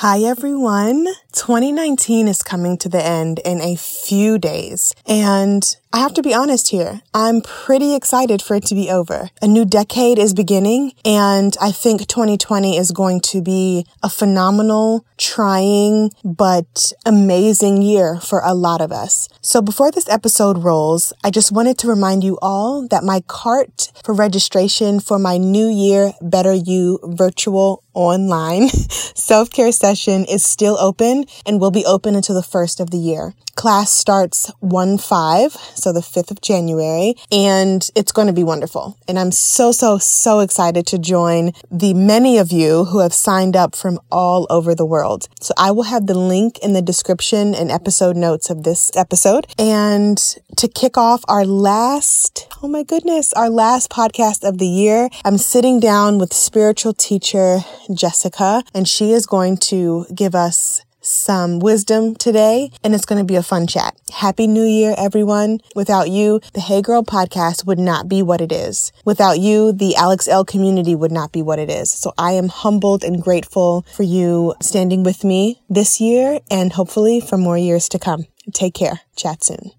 Hi, everyone. 2019 is coming to the end in a few days. And I have to be honest here. I'm pretty excited for it to be over. A new decade is beginning, and I think 2020 is going to be a phenomenal, trying, but amazing year for a lot of us. So before this episode rolls, I just wanted to remind you all that my cart for registration for my New Year Better You virtual online self-care session is still open and will be open until the first of the year. Class starts 1-5, so the 5th of January, and it's going to be wonderful. And I'm so, so, so excited to join the many of you who have signed up from all over the world. So I will have the link in the description and episode notes of this episode. And to kick off our last, oh my goodness, our last podcast of the year, I'm sitting down with spiritual teacher Jessica, and she is going to give us some wisdom today, and it's going to be a fun chat. Happy New Year, everyone. Without you, the Hey Girl podcast would not be what it is. Without you, the Alex Elle community would not be what it is. So I am humbled and grateful for you standing with me this year and hopefully for more years to come. Take care. Chat soon.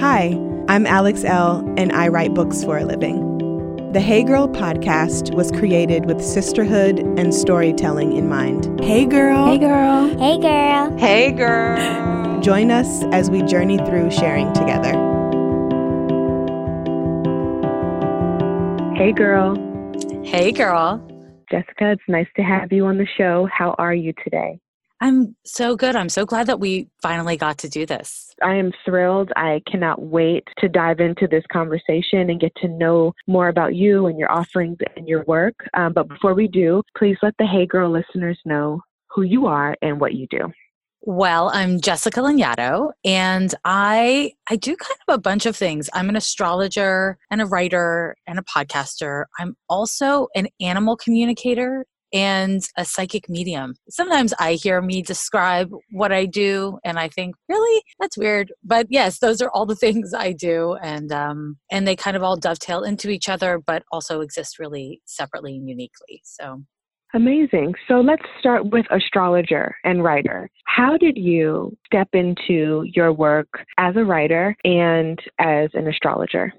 Hi, I'm Alex Elle, and I write books for a living. The Hey Girl podcast was created with sisterhood and storytelling in mind. Hey girl. Hey girl. Hey girl. Hey girl. Join us as we journey through sharing together. Hey girl. Hey girl. Jessica, it's nice to have you on the show. How are you today? I'm so good. I'm so glad that we finally got to do this. I am thrilled. I cannot wait to dive into this conversation and get to know more about you and your offerings and your work. Um, but before we do, please let the Hey Girl listeners know who you are and what you do. Well, I'm Jessica Lanyadoo, and I I do kind of a bunch of things. I'm an astrologer and a writer and a podcaster. I'm also an animal communicator and a psychic medium. Sometimes I hear me describe what I do, and I think, really, that's weird. But yes, those are all the things I do, and um, and they kind of all dovetail into each other, but also exist really separately and uniquely. So. Amazing. So let's start with astrologer and writer. How did you step into your work as a writer and as an astrologer?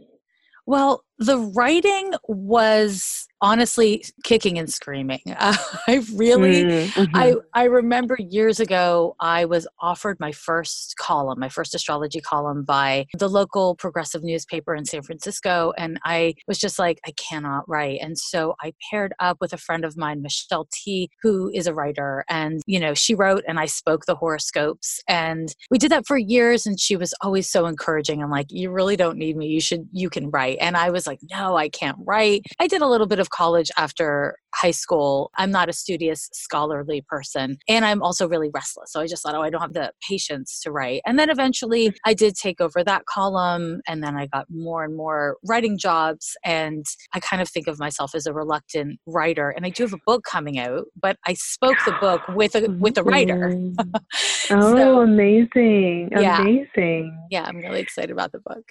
Well, the writing was honestly kicking and screaming. Uh, I really, mm-hmm. I, I remember years ago, I was offered my first column, my first astrology column by the local progressive newspaper in San Francisco. And I was just like, I cannot write. And so I paired up with a friend of mine, Michelle T, who is a writer. And, you know, she wrote and I spoke the horoscopes. And we did that for years. And she was always so encouraging and like, you really don't need me. You should, you can write. And I was like, no, I can't write. I did a little bit of college after high school. I'm not a studious, scholarly person. And I'm also really restless. So I just thought, oh, I don't have the patience to write. And then eventually I did take over that column. And then I got more and more writing jobs. And I kind of think of myself as a reluctant writer. And I do have a book coming out, but I spoke the book with a with a writer. oh, so, amazing. Yeah. Amazing. Yeah, I'm really excited about the book.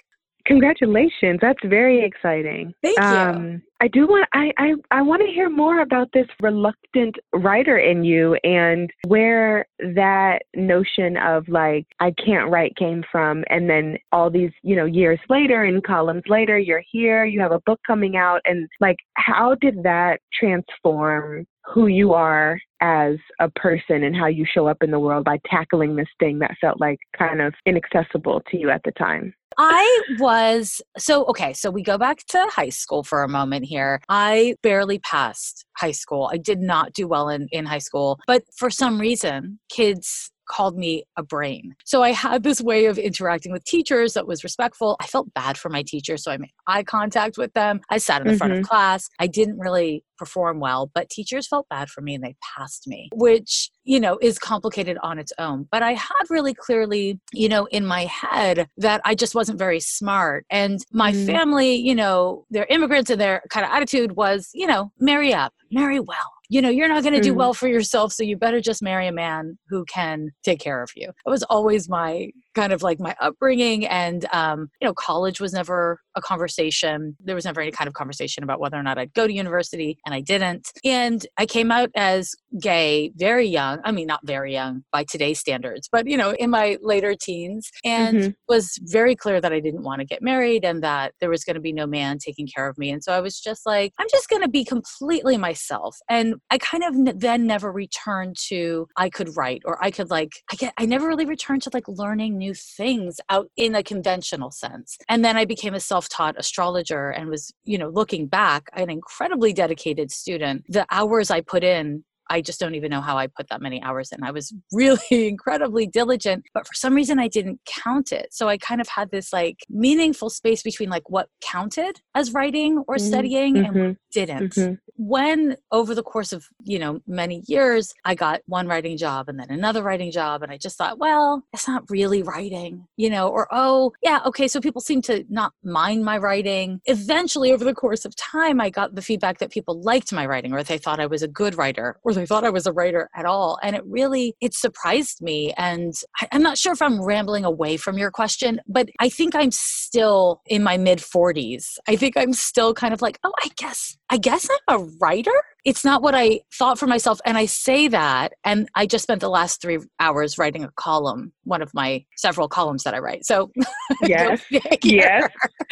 Congratulations. That's very exciting. Thank you. Um, I do want I, I, I want to hear more about this reluctant writer in you and where that notion of like I can't write came from and then all these, you know, years later and columns later you're here, you have a book coming out and like how did that transform who you are as a person and how you show up in the world by tackling this thing that felt like kind of inaccessible to you at the time? I was so okay. So we go back to high school for a moment here. I barely passed high school. I did not do well in, in high school, but for some reason, kids called me a brain. So I had this way of interacting with teachers that was respectful. I felt bad for my teachers, so I made eye contact with them. I sat in the mm-hmm. front of mm-hmm. class. I didn't really perform well, but teachers felt bad for me and they passed me, which, you know, is complicated on its own. But I had really clearly, you know, in my head that I just wasn't very smart. And my mm. family, you know, their immigrants and their kind of attitude was, you know, marry up, marry well you know, you're not going to do mm. well for yourself, so you better just marry a man who can take care of you. It was always my kind of like my upbringing, and um, you know, college was never a conversation. There was never any kind of conversation about whether or not I'd go to university, and I didn't. And I came out as gay very young. I mean, not very young by today's standards, but you know, in my later teens, and mm-hmm. was very clear that I didn't want to get married and that there was going to be no man taking care of me. And so I was just like, I'm just going to be completely myself. And I kind of then never returned to I could write or I could like I get I never really returned to like learning new things out in a conventional sense. And then I became a self-taught astrologer and was, you know, looking back, an incredibly dedicated student. The hours I put in I just don't even know how I put that many hours in. I was really incredibly diligent, but for some reason I didn't count it. So I kind of had this like meaningful space between like what counted as writing or mm-hmm. studying mm-hmm. and what didn't. Mm-hmm. When over the course of, you know, many years, I got one writing job and then another writing job and I just thought, well, it's not really writing, you know, or oh, yeah, okay, so people seem to not mind my writing. Eventually over the course of time, I got the feedback that people liked my writing or they thought I was a good writer or I thought I was a writer at all. And it really, it surprised me. And I, I'm not sure if I'm rambling away from your question, but I think I'm still in my mid 40s. I think I'm still kind of like, oh, I guess, I guess I'm a writer. It's not what I thought for myself. And I say that, and I just spent the last three hours writing a column, one of my several columns that I write. So, yes, yes.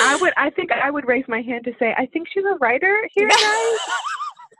I would, I think I would raise my hand to say, I think she's a writer here, guys.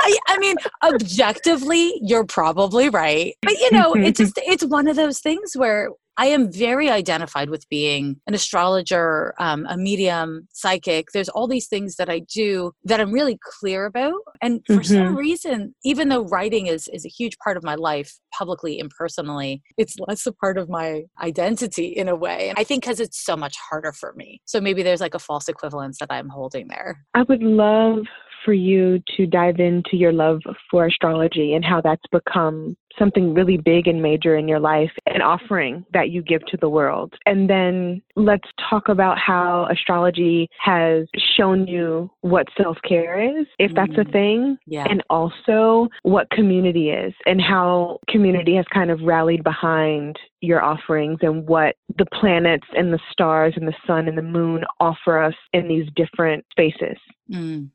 I, I mean, objectively, you're probably right. But you know, it's just it's one of those things where I am very identified with being an astrologer, um, a medium, psychic. There's all these things that I do that I'm really clear about. And for mm-hmm. some reason, even though writing is, is a huge part of my life, publicly and personally, it's less a part of my identity in a way. And I think because it's so much harder for me. So maybe there's like a false equivalence that I'm holding there. I would love for you to dive into your love for astrology and how that's become something really big and major in your life, an offering that you give to the world. And then let's talk about how astrology has shown you what self care is, if that's a mm. thing, yeah. and also what community is and how community has kind of rallied behind your offerings and what the planets and the stars and the sun and the moon offer us in these different spaces. Mm.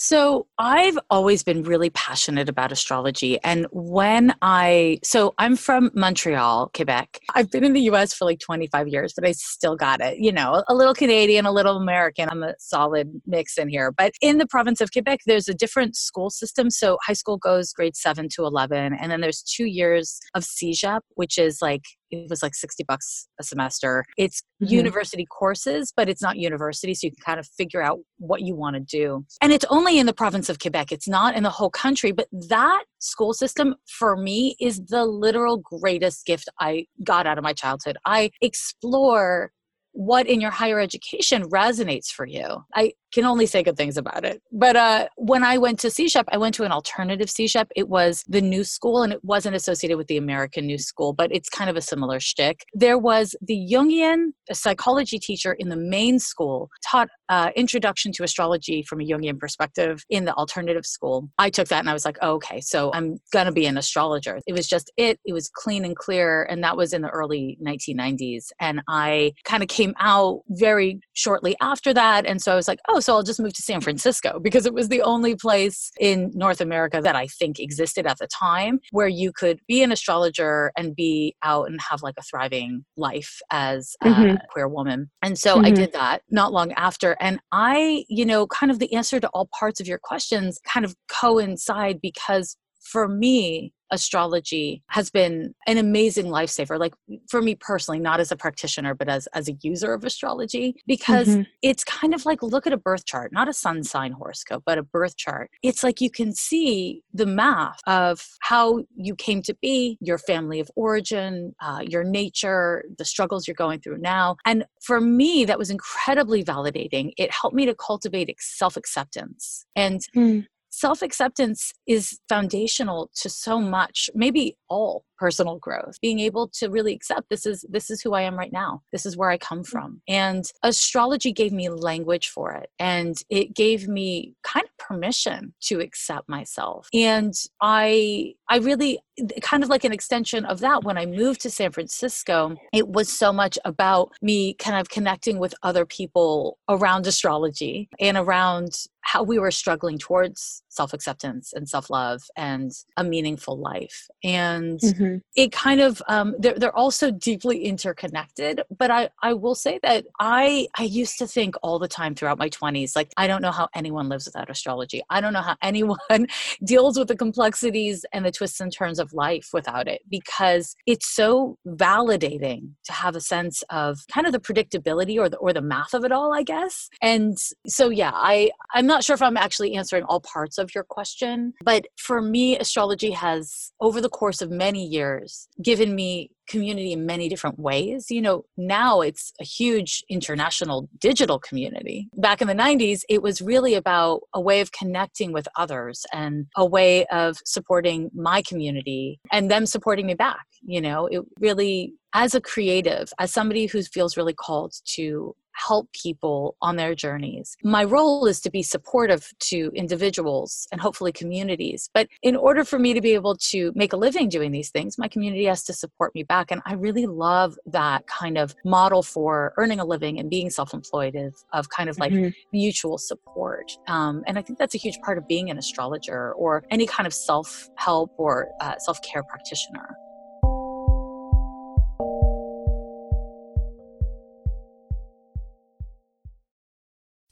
So, I've always been really passionate about astrology. And when I, so I'm from Montreal, Quebec. I've been in the US for like 25 years, but I still got it. You know, a little Canadian, a little American. I'm a solid mix in here. But in the province of Quebec, there's a different school system. So, high school goes grade 7 to 11. And then there's two years of CEGEP, which is like it was like 60 bucks a semester. It's mm-hmm. university courses, but it's not university. So you can kind of figure out what you want to do. And it's only in the province of Quebec, it's not in the whole country. But that school system for me is the literal greatest gift I got out of my childhood. I explore what in your higher education resonates for you. I can only say good things about it. But uh, when I went to CEGEP, I went to an alternative CEGEP. It was the new school and it wasn't associated with the American new school, but it's kind of a similar shtick. There was the Jungian psychology teacher in the main school taught uh, introduction to astrology from a Jungian perspective in the alternative school. I took that and I was like, oh, okay, so I'm going to be an astrologer. It was just it. It was clean and clear. And that was in the early 1990s. And I kind of came out very shortly after that. And so I was like, oh, oh, so I'll just move to San Francisco because it was the only place in North America that I think existed at the time where you could be an astrologer and be out and have like a thriving life as mm-hmm. a queer woman. And so mm-hmm. I did that not long after. And I, you know, kind of the answer to all parts of your questions kind of coincide because for me, astrology has been an amazing lifesaver like for me personally not as a practitioner but as as a user of astrology because mm-hmm. it's kind of like look at a birth chart not a sun sign horoscope but a birth chart. It's like you can see the math of how you came to be your family of origin uh, your nature the struggles you're going through now. And for me that was incredibly validating. It helped me to cultivate self-acceptance. And mm self acceptance is foundational to so much, maybe all personal growth. Being able to really accept this is this is who i am right now. This is where i come from. And astrology gave me language for it and it gave me kind of permission to accept myself. And i i really kind of like an extension of that when i moved to san francisco it was so much about me kind of connecting with other people around astrology and around how we were struggling towards self acceptance and self love and a meaningful life. And mm-hmm. it kind of, um, they're, they're also deeply interconnected. But I, I will say that I, I used to think all the time throughout my 20s, like, I don't know how anyone lives without astrology. I don't know how anyone deals with the complexities and the twists and turns of life without it because it's so validating to have a sense of kind of the predictability or the, or the math of it all, I guess. And so, yeah, I, I'm not not sure if I'm actually answering all parts of your question, but for me, astrology has, over the course of many years, given me community in many different ways. You know, now it's a huge international digital community. Back in the 90s, it was really about a way of connecting with others and a way of supporting my community and them supporting me back. You know, it really, as a creative, as somebody who feels really called to help people on their journeys. My role is to be supportive to individuals and hopefully communities. But in order for me to be able to make a living doing these things, my community has to support me back. And I really love that kind of model for earning a living and being self employed of, of kind of like mm-hmm. mutual support. Um, and I think that's a huge part of being an astrologer or any kind of self help or uh, self care practitioner.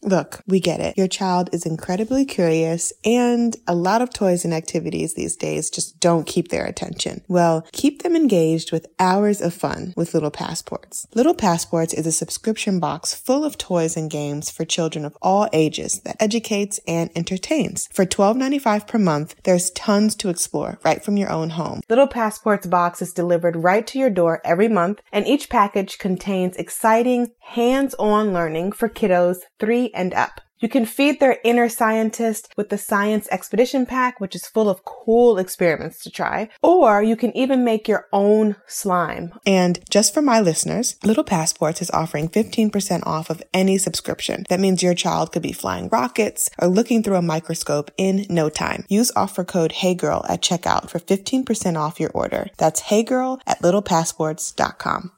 Look, we get it. Your child is incredibly curious and a lot of toys and activities these days just don't keep their attention. Well, keep them engaged with hours of fun with Little Passports. Little Passports is a subscription box full of toys and games for children of all ages that educates and entertains. For $12.95 per month, there's tons to explore right from your own home. Little Passports box is delivered right to your door every month and each package contains exciting hands-on learning for kiddos 3 and up. You can feed their inner scientist with the Science Expedition Pack, which is full of cool experiments to try. Or you can even make your own slime. And just for my listeners, Little Passports is offering 15% off of any subscription. That means your child could be flying rockets or looking through a microscope in no time. Use offer code HeyGirl at checkout for 15% off your order. That's HeyGirl at littlepassports.com.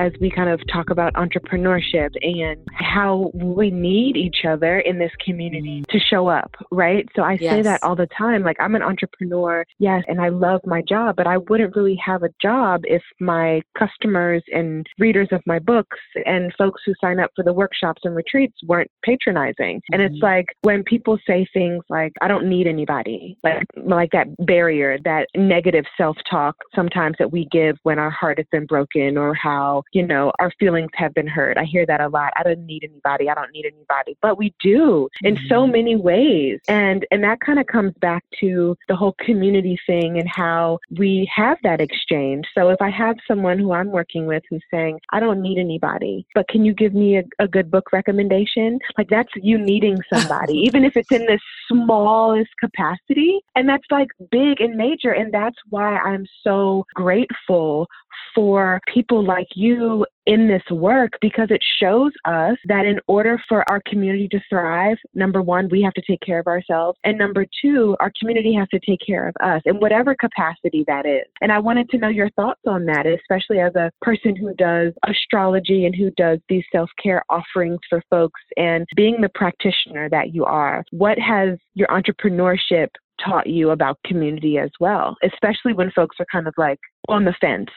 as we kind of talk about entrepreneurship and how we need each other in this community to show up, right? So I yes. say that all the time. Like, I'm an entrepreneur, yes, and I love my job, but I wouldn't really have a job if my customers and readers of my books and folks who sign up for the workshops and retreats weren't patronizing. Mm-hmm. And it's mm-hmm. like when people say things like, I don't need anybody, like, like that barrier, that negative self talk sometimes that we give when our heart has been broken or how you know, our feelings have been hurt. I hear that a lot. I don't need anybody. I don't need anybody. But we do in mm-hmm. so many ways. And and that kind of comes back to the whole community thing and how we have that exchange. So if I have someone who I'm working with who's saying, I don't need anybody, but can you give me a, a good book recommendation? Like that's you needing somebody, even if it's in the smallest capacity. And that's like big and major. And that's why I'm so grateful for people like you in this work because it shows us that in order for our community to thrive, number one, we have to take care of ourselves. And number two, our community has to take care of us in whatever capacity that is. And I wanted to know your thoughts on that, especially as a person who does astrology and who does these self care offerings for folks and being the practitioner that you are. What has your entrepreneurship taught you about community as well, especially when folks are kind of like on the fence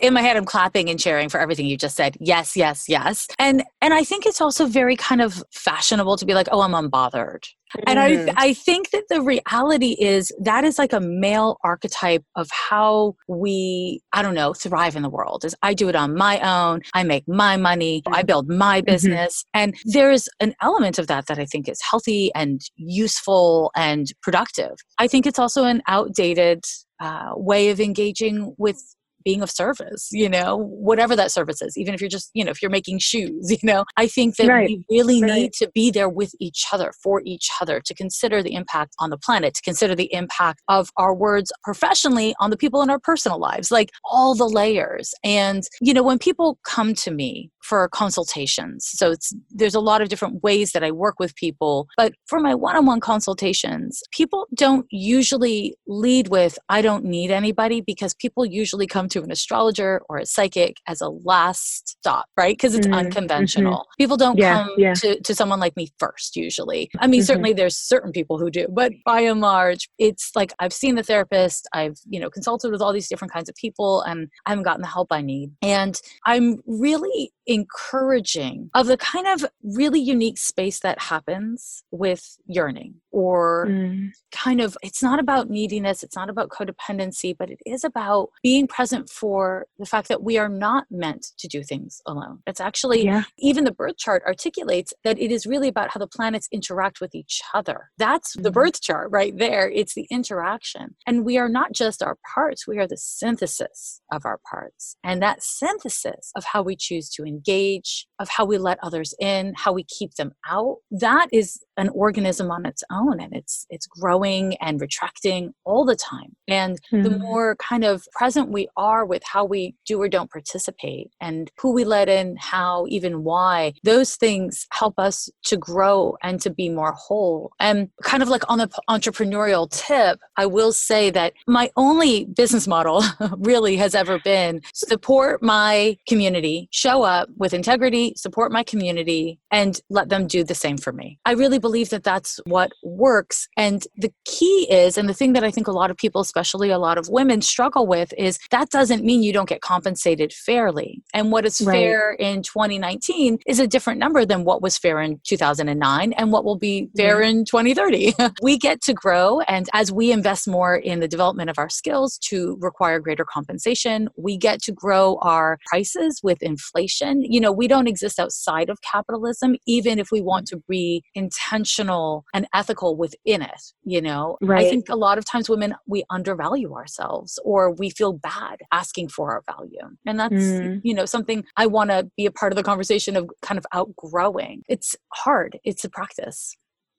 in my head i'm clapping and cheering for everything you just said yes yes yes and and i think it's also very kind of fashionable to be like oh i'm unbothered mm-hmm. and i mm-hmm. i think that the reality is that is like a male archetype of how we i don't know thrive in the world is i do it on my own i make my money i build my mm-hmm. business mm-hmm. and there's an element of that that i think is healthy and useful and productive i think it's also an outdated uh, way of engaging with being of service, you know, whatever that service is, even if you're just, you know, if you're making shoes, you know, I think that right. we really right. need to be there with each other, for each other, to consider the impact on the planet, to consider the impact of our words professionally on the people in our personal lives, like all the layers. And, you know, when people come to me for consultations, so it's, there's a lot of different ways that I work with people, but for my one on one consultations, people don't usually lead with, I don't need anybody because people usually come to an astrologer or a psychic as a last stop, right? Because it's mm-hmm. unconventional. Mm-hmm. People don't yeah, come yeah. To, to someone like me first, usually. I mean, mm-hmm. certainly there's certain people who do, but by and large, it's like I've seen the therapist, I've, you know, consulted with all these different kinds of people, and I haven't gotten the help I need. And I'm really encouraging of the kind of really unique space that happens with yearning or mm. kind of it's not about neediness it's not about codependency but it is about being present for the fact that we are not meant to do things alone it's actually yeah. even the birth chart articulates that it is really about how the planets interact with each other that's mm. the birth chart right there it's the interaction and we are not just our parts we are the synthesis of our parts and that synthesis of how we choose to engage engage, of how we let others in, how we keep them out, that is an organism on its own and it's it's growing and retracting all the time. And mm-hmm. the more kind of present we are with how we do or don't participate and who we let in, how, even why, those things help us to grow and to be more whole. And kind of like on the entrepreneurial tip, I will say that my only business model really has ever been support my community, show up, with integrity, support my community, and let them do the same for me. I really believe that that's what works. And the key is, and the thing that I think a lot of people, especially a lot of women, struggle with is that doesn't mean you don't get compensated fairly. And what is right. fair in 2019 is a different number than what was fair in 2009 and what will be fair yeah. in 2030. we get to grow. And as we invest more in the development of our skills to require greater compensation, we get to grow our prices with inflation you know, we don't exist outside of capitalism, even if we want to be intentional and ethical within it. You know, right. I think a lot of times women, we undervalue ourselves or we feel bad asking for our value. And that's, mm. you know, something I want to be a part of the conversation of kind of outgrowing. It's hard, it's a practice.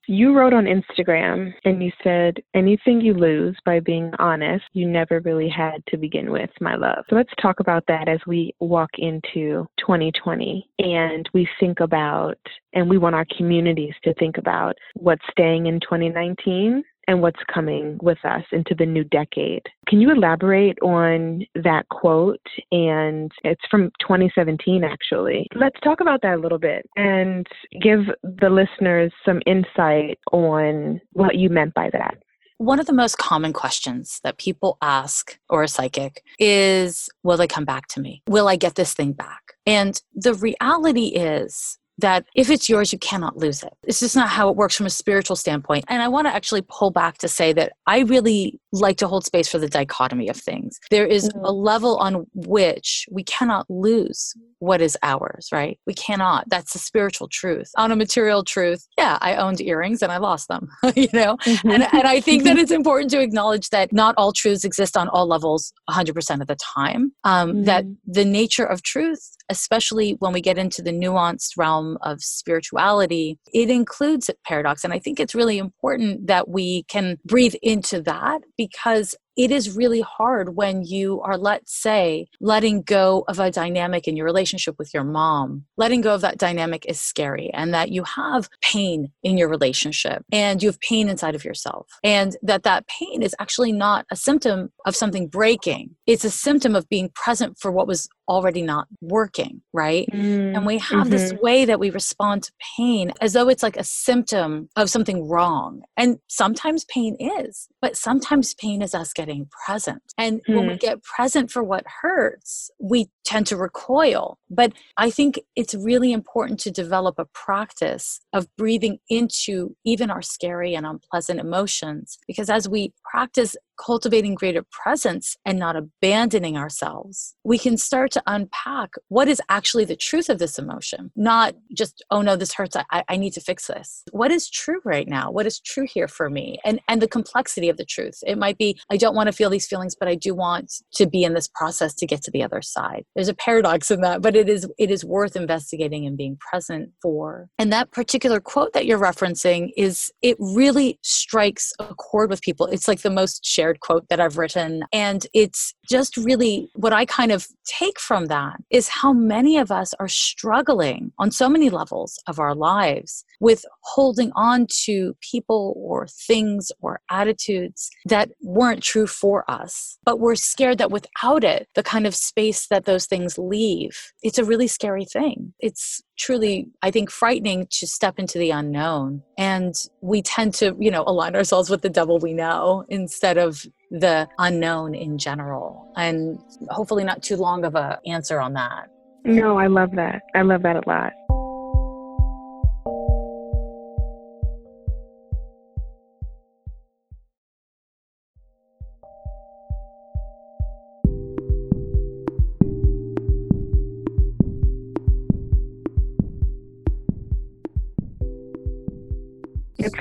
You wrote on Instagram and you said, anything you lose by being honest, you never really had to begin with, my love. So let's talk about that as we walk into 2020 and we think about, and we want our communities to think about what's staying in 2019 and what's coming with us into the new decade. Can you elaborate on that quote? And it's from 2017, actually. Let's talk about that a little bit and give the listeners some insight on what you meant by that. One of the most common questions that people ask or a psychic is Will they come back to me? Will I get this thing back? And the reality is that if it's yours, you cannot lose it. It's just not how it works from a spiritual standpoint. And I want to actually pull back to say that I really like to hold space for the dichotomy of things. There is mm-hmm. a level on which we cannot lose what is ours, right? We cannot. That's the spiritual truth. On a material truth, yeah, I owned earrings and I lost them, you know? Mm-hmm. And, and I think that it's important to acknowledge that not all truths exist on all levels 100% of the time. Um, mm-hmm. That the nature of truth, especially when we get into the nuanced realm of spirituality, it includes paradox. And I think it's really important that we can breathe into that because it is really hard when you are, let's say, letting go of a dynamic in your relationship with your mom. Letting go of that dynamic is scary, and that you have pain in your relationship and you have pain inside of yourself. And that that pain is actually not a symptom of something breaking, it's a symptom of being present for what was already not working, right? Mm, and we have mm-hmm. this way that we respond to pain as though it's like a symptom of something wrong. And sometimes pain is, but sometimes pain is us getting present. And mm. when we hmm. get present for what hurts, we tend to recoil. But I think it's really important to develop a practice of breathing into even our scary and unpleasant emotions because as we practice cultivating greater presence and not abandoning ourselves, we can start to unpack what is actually the truth of this emotion, not just, oh no, this hurts. I, I need to fix this. What is true right now? What is true here for me? And, and the complexity of the truth. It might be, I don't want to feel these feelings, but I do want to be in this process to get to the other side. There's a paradox in that, but it is, it is worth investigating and being present for. And that particular quote that you're referencing is, it really strikes a chord with people. It's like the most shared quote that I've written. And it's just really what I kind of take from that is how many of us are struggling on so many levels of our lives with holding on to people or things or attitudes that weren't true for us. But we're scared that without it, the kind of space that those things leave, it's a really scary thing. It's truly, I think, frightening to step into the unknown. And we tend to, you know, align ourselves with the devil we know instead of the unknown in general. And hopefully, not too long of a answer on that. No, I love that. I love that a lot.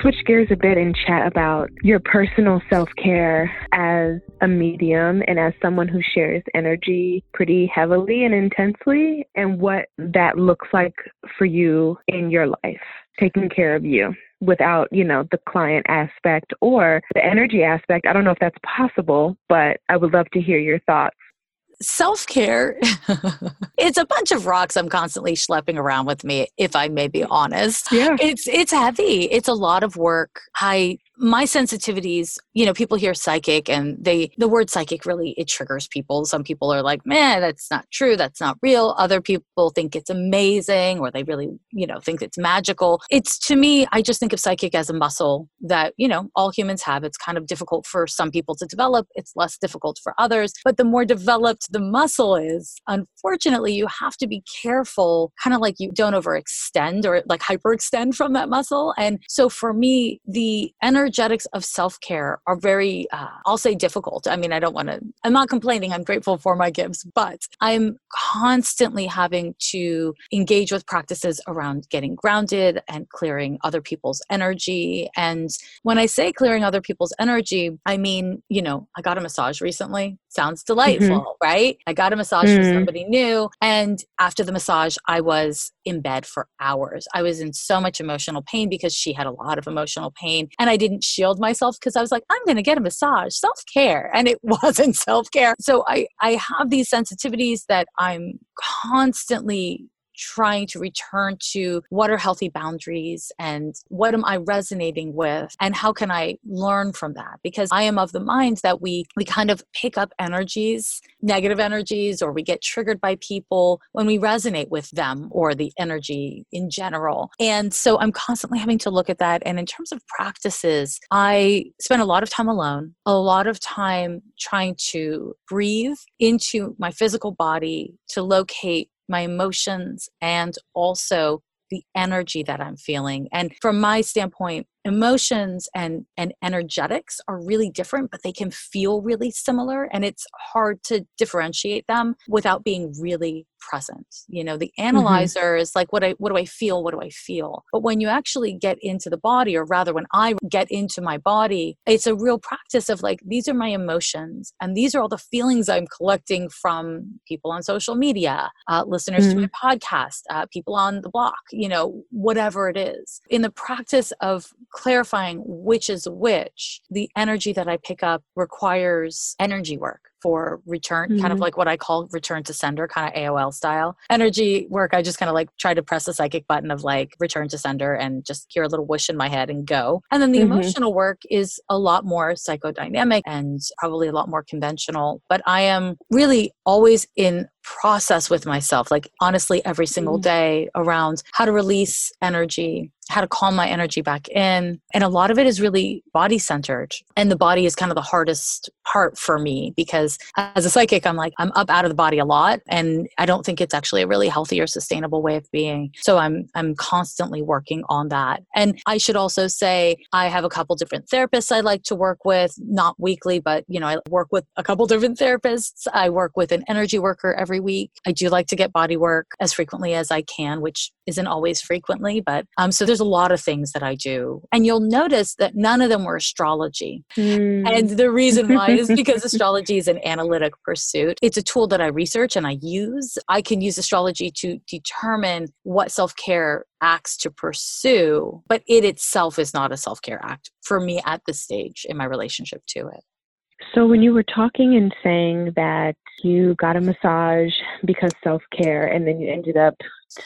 Switch gears a bit and chat about your personal self care as a medium and as someone who shares energy pretty heavily and intensely, and what that looks like for you in your life, taking care of you without, you know, the client aspect or the energy aspect. I don't know if that's possible, but I would love to hear your thoughts self care, it's a bunch of rocks I'm constantly schlepping around with me, if I may be honest. Yeah. It's it's heavy. It's a lot of work. I my sensitivities you know people hear psychic and they the word psychic really it triggers people. Some people are like man that's not true that's not real. Other people think it's amazing or they really you know think it's magical. It's to me i just think of psychic as a muscle that you know all humans have. It's kind of difficult for some people to develop. It's less difficult for others. But the more developed the muscle is unfortunately you have to be careful kind of like you don't overextend or like hyperextend from that muscle. And so for me the energy energetics of self care are very, uh, I'll say difficult. I mean, I don't want to, I'm not complaining. I'm grateful for my gifts, but I'm constantly having to engage with practices around getting grounded and clearing other people's energy. And when I say clearing other people's energy, I mean, you know, I got a massage recently. Sounds mm-hmm. delightful, mm-hmm. right? I got a massage mm-hmm. from somebody new. And after the massage, I was in bed for hours. I was in so much emotional pain because she had a lot of emotional pain. And I didn't didn't shield myself because I was like, I'm going to get a massage, self care. And it wasn't self care. So I, I have these sensitivities that I'm constantly trying to return to what are healthy boundaries and what am I resonating with and how can I learn from that? Because I am of the mind that we we kind of pick up energies, negative energies, or we get triggered by people when we resonate with them or the energy in general. And so I'm constantly having to look at that. And in terms of practices, I spend a lot of time alone, a lot of time trying to breathe into my physical body to locate my emotions, and also the energy that I'm feeling. And from my standpoint, emotions and and energetics are really different but they can feel really similar and it's hard to differentiate them without being really present you know the mm-hmm. analyzer mm-hmm. is like what i what do i feel what do i feel but when you actually get into the body or rather when i get into my body it's a real practice of like these are my emotions and these are all the feelings i'm collecting from people on social media uh, listeners mm-hmm. to my podcast uh, people on the block you know whatever it is in the practice of clarifying which is which, the energy that I pick up requires energy work for return, mm-hmm. kind of mm-hmm. like what I call return to sender, kind of AOL style. Energy work, I just kind of like try to press the psychic button of like return to sender and just hear a little whoosh in my head and go. And then the mm-hmm. emotional work is a lot more psychodynamic and probably a lot more conventional. But I am really always in process with myself, like honestly, every single mm-hmm. day around how to release energy how to calm my energy back in. And a lot of it is really body centered. And the body is kind of the hardest part for me because as a psychic, I'm like, I'm up out of the body a lot. And I don't think it's actually a really healthy or sustainable way of being. So I'm I'm constantly working on that. And I should also say I have a couple different therapists I like to work with, not weekly, but you know, I work with a couple different therapists. I work with an energy worker every week. I do like to get body work as frequently as I can, which isn't always frequently, but um, so there's a lot of things that I do. And you'll notice that none of them were astrology. Mm. And the reason why is because astrology is an analytic pursuit. It's a tool that I research and I use. I can use astrology to determine what self care acts to pursue, but it itself is not a self care act for me at this stage in my relationship to it. So, when you were talking and saying that you got a massage because self care, and then you ended up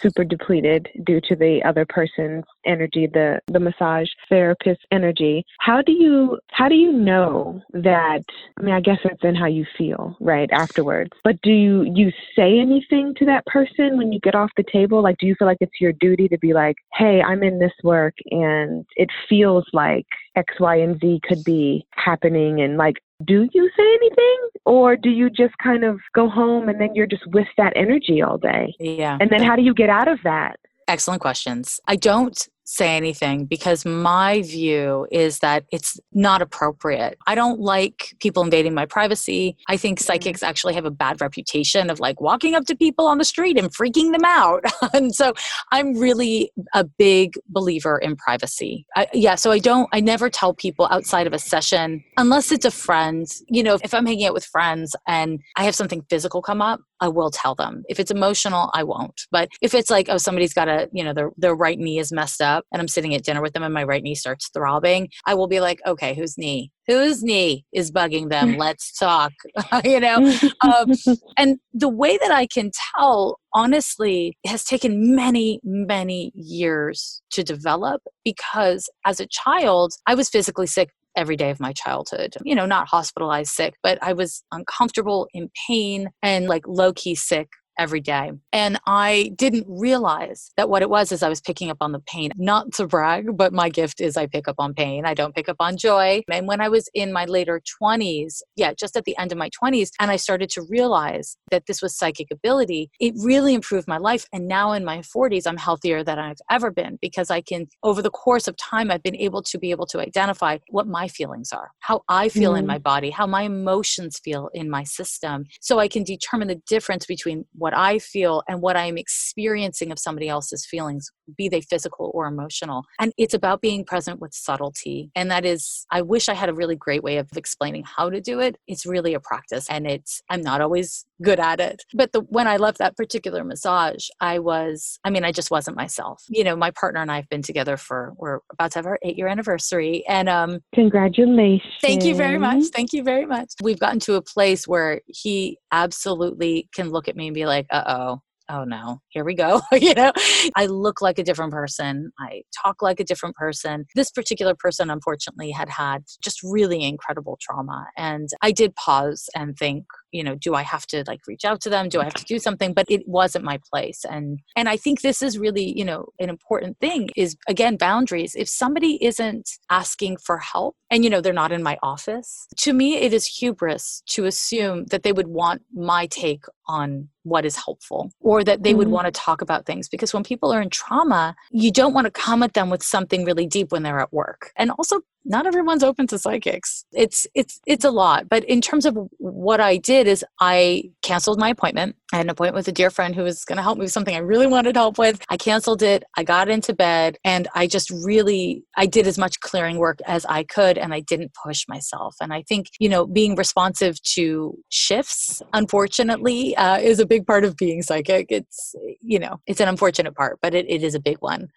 super depleted due to the other person's energy, the the massage therapist energy. How do you how do you know that? I mean, I guess it's in how you feel right afterwards. But do you you say anything to that person when you get off the table? Like, do you feel like it's your duty to be like, hey, I'm in this work and it feels like X, Y, and Z could be happening, and like do you say anything? Or do you just kind of go home and then you're just with that energy all day? Yeah. And then how do you get out of that? Excellent questions. I don't say anything because my view is that it's not appropriate. I don't like people invading my privacy. I think psychics actually have a bad reputation of like walking up to people on the street and freaking them out. and so I'm really a big believer in privacy. I, yeah, so I don't, I never tell people outside of a session, unless it's a friend. You know, if I'm hanging out with friends and I have something physical come up, I will tell them. If it's emotional, I won't. But if it's like, oh, somebody's got a, you know, their, their right knee is messed up and I'm sitting at dinner with them and my right knee starts throbbing, I will be like, okay, whose knee? Whose knee is bugging them? Let's talk, you know? Um, and the way that I can tell, honestly, has taken many, many years to develop because as a child, I was physically sick every day of my childhood. You know, not hospitalized sick, but I was uncomfortable, in pain, and like low key sick every day. And I didn't realize that what it was is I was picking up on the pain. Not to brag, but my gift is I pick up on pain. I don't pick up on joy. And when I was in my later 20s, yeah, just at the end of my 20s, and I started to realize that this was psychic ability, it really improved my life. And now in my 40s, I'm healthier than I've ever been because I can, over the course of time, I've been able to be able to identify what my feelings are, how I feel mm. in my body, how my emotions feel in my system. So I can determine the difference between what I feel and what I'm experiencing of somebody else's feelings, be they physical or emotional. And it's about being present with subtlety. And that is, I wish I had a really great way of explaining how to do it. It's really a practice and it's, I'm not always good at it. But the, when I left that particular massage, I was, I mean, I just wasn't myself. You know, my partner and I have been together for, we're about to have our eight year anniversary. And um, congratulations. Thank you very much. Thank you very much. We've gotten to a place where he absolutely can look at me and be like, uh oh, oh no, here we go. you know, I look like a different person. I talk like a different person. This particular person, unfortunately, had had just really incredible trauma. And I did pause and think, you know do i have to like reach out to them do i have to do something but it wasn't my place and and i think this is really you know an important thing is again boundaries if somebody isn't asking for help and you know they're not in my office to me it is hubris to assume that they would want my take on what is helpful or that they mm-hmm. would want to talk about things because when people are in trauma you don't want to come at them with something really deep when they're at work and also not everyone's open to psychics. It's it's it's a lot. But in terms of what I did is I canceled my appointment. I had an appointment with a dear friend who was going to help me with something I really wanted help with. I canceled it. I got into bed and I just really I did as much clearing work as I could and I didn't push myself. And I think, you know, being responsive to shifts unfortunately uh, is a big part of being psychic. It's you know, it's an unfortunate part, but it, it is a big one.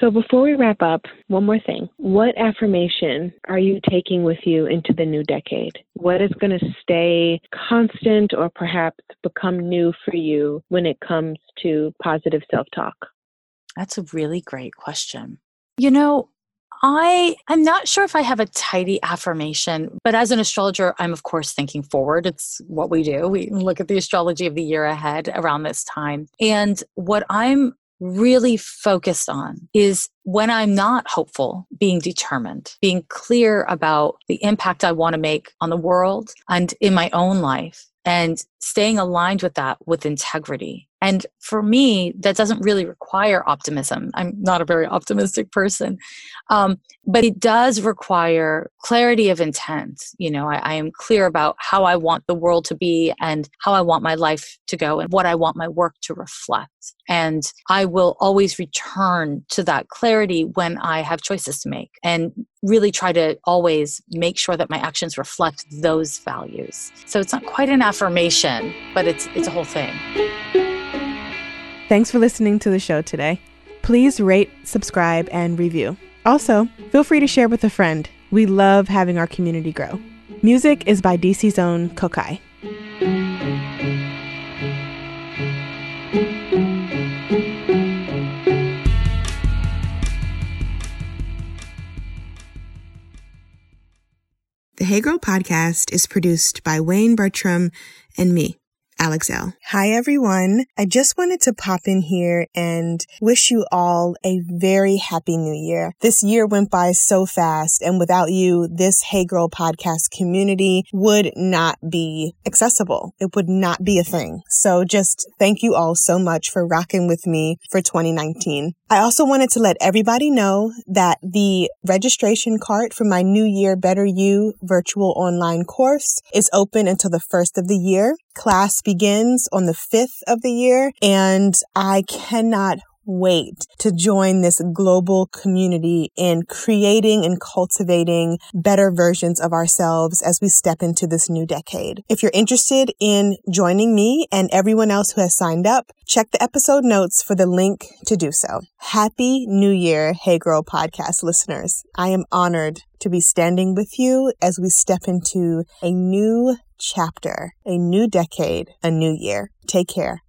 So, before we wrap up, one more thing. What affirmation are you taking with you into the new decade? What is going to stay constant or perhaps become new for you when it comes to positive self talk? That's a really great question. You know, I I'm not sure if I have a tidy affirmation, but as an astrologer, I'm of course thinking forward. It's what we do. We look at the astrology of the year ahead around this time. And what I'm really focused on is when I'm not hopeful, being determined, being clear about the impact I want to make on the world and in my own life, and staying aligned with that with integrity. And for me, that doesn't really require optimism. I'm not a very optimistic person. Um, but it does require clarity of intent. You know, I, I am clear about how I want the world to be and how I want my life to go and what I want my work to reflect. And I will always return to that clarity when I have choices to make and really try to always make sure that my actions reflect those values. So it's not quite an affirmation, but it's it's a whole thing. Thanks for listening to the show today. Please rate, subscribe, and review. Also, feel free to share with a friend. We love having our community grow. Music is by DC's own Kokai. The Hey Girl podcast is produced by Wayne Bertram and me. Alex Elle. Hi, everyone. I just wanted to pop in here and wish you all a very happy new year. This year went by so fast, and without you, this Hey Girl podcast community would not be accessible. It would not be a thing. So just thank you all so much for rocking with me for 2019. I also wanted to let everybody know that the registration card for my New Year Better You virtual online course is open until the first of the year. Class begins on the fifth of the year and I cannot wait to join this global community in creating and cultivating better versions of ourselves as we step into this new decade. If you're interested in joining me and everyone else who has signed up, check the episode notes for the link to do so. Happy New Year, Hey Girl podcast listeners. I am honored to be standing with you as we step into a new chapter, a new decade, a new year. Take care.